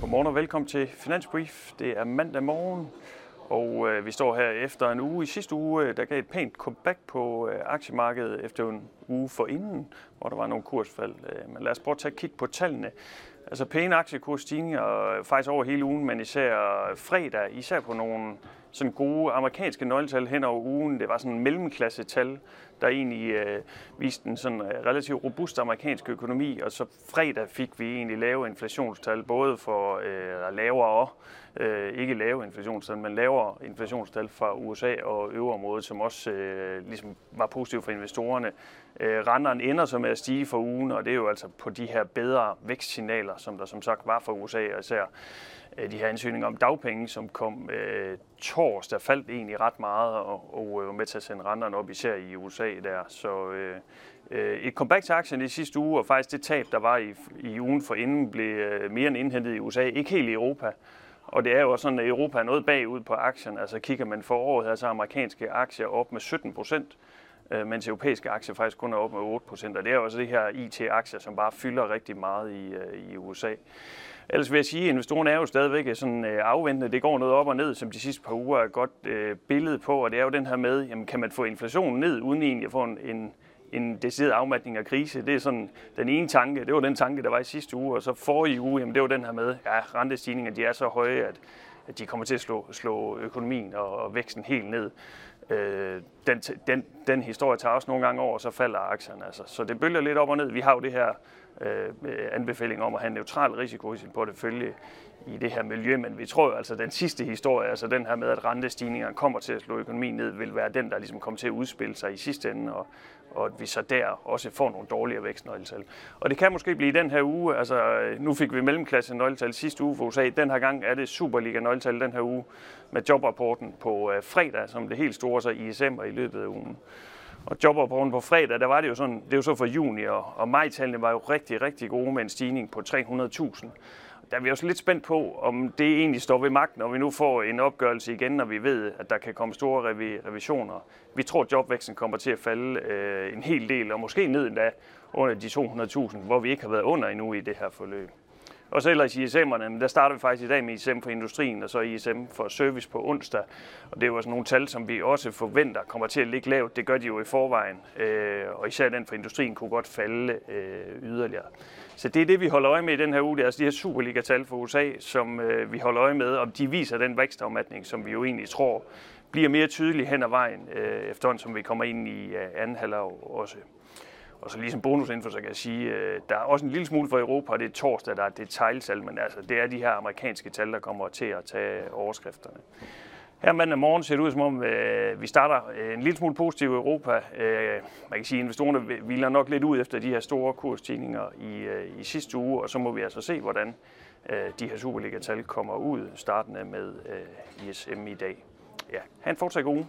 godmorgen og velkommen til Finansbrief. Det er mandag morgen, og øh, vi står her efter en uge. I sidste uge, øh, der gav et pænt comeback på øh, aktiemarkedet efter en uge forinden, hvor der var nogle kursfald. Øh, men lad os prøve at tage et kig på tallene. Altså pæne aktiekursstigninger øh, faktisk over hele ugen, men især øh, fredag, især på nogle sådan gode amerikanske nøgletal hen over ugen. Det var sådan en mellemklasse-tal, der egentlig øh, viste en sådan øh, relativt robust amerikansk økonomi, og så fredag fik vi egentlig lave inflationstal, både for øh, lavere øh, ikke lave inflationstal, men lavere inflationstal fra USA og øvreområdet, som også øh, ligesom var positivt for investorerne. Øh, renteren ender så med at stige for ugen, og det er jo altså på de her bedre vækstsignaler, som der som sagt var for USA, og især øh, de her ansøgninger om dagpenge, som kom øh, torsdag, faldt egentlig ret meget, og, og øh, var med til at sende renterne op, især i USA der. Så øh, øh, et comeback til aktien i sidste uge, og faktisk det tab, der var i, i ugen for inden, blev mere end indhentet i USA. Ikke helt i Europa, og det er jo sådan, at Europa er noget bagud på aktien. Altså kigger man for året her, så er amerikanske aktier op med 17 procent, øh, mens europæiske aktier faktisk kun er op med 8 procent. Og det er også det her IT-aktier, som bare fylder rigtig meget i, øh, i USA. Ellers vil jeg sige, at investorerne er jo stadigvæk øh, sådan øh, afventende. Det går noget op og ned, som de sidste par uger er et godt øh, billede på, og det er jo den her med, jamen, kan man få inflationen ned, uden egentlig at få en, en en decideret afmatning af krise. Det er sådan den ene tanke. Det var den tanke, der var i sidste uge. Og så forrige uge, jamen det var den her med, ja, rentestigninger de er så høje, at, at de kommer til at slå, slå økonomien og, og væksten helt ned. Øh, den, den, den historie tager også nogle gange over, og så falder aktierne. Altså. Så det bølger lidt op og ned. Vi har jo det her øh, anbefaling om at have en neutral risiko i sin portefølje i det her miljø, men vi tror jo altså, at den sidste historie, altså den her med, at rentestigningerne kommer til at slå økonomien ned, vil være den, der ligesom kommer til at udspille sig i sidste ende, og, og at vi så der også får nogle dårligere vækstnøgletal. Og det kan måske blive den her uge, altså nu fik vi mellemklasse nøgletal sidste uge for USA, den her gang er det Superliga nøgletal den her uge med jobrapporten på øh, fredag, som det helt store så i december i løbet af ugen. Og jobrapporten på fredag, der var det jo sådan, det er jo så for juni, og, og majtallene var jo rigtig, rigtig gode med en stigning på 300.000 der er vi også lidt spændt på, om det egentlig står ved magt, når vi nu får en opgørelse igen, når vi ved, at der kan komme store revisioner. Vi tror, at jobvæksten kommer til at falde øh, en hel del, og måske ned endda under de 200.000, hvor vi ikke har været under endnu i det her forløb. Og så ellers i ISM'erne, der starter vi faktisk i dag med ISM for industrien, og så ISM for service på onsdag. Og det er jo også nogle tal, som vi også forventer kommer til at ligge lavt. Det gør de jo i forvejen, øh, og især den for industrien kunne godt falde øh, yderligere. Så det er det, vi holder øje med i den her uge. Det er altså de her Superliga-tal for USA, som øh, vi holder øje med, om de viser den vækstafmatning, som vi jo egentlig tror bliver mere tydelig hen ad vejen, øh, efterhånden som vi kommer ind i øh, anden halvår også. Og så lige som bonusinfo, så kan jeg sige, øh, der er også en lille smule for Europa, og det er torsdag, der er detaljtal, men altså, det er de her amerikanske tal, der kommer til at tage overskrifterne. Her mandag morgen ser det ud som om, øh, vi starter øh, en lille smule positiv i Europa. Øh, man kan sige, at investorerne hviler nok lidt ud efter de her store kursstigninger i, øh, i sidste uge, og så må vi altså se, hvordan øh, de her Superliga-tal kommer ud, startende med øh, ISM i dag. Ja, han fortsat god uge.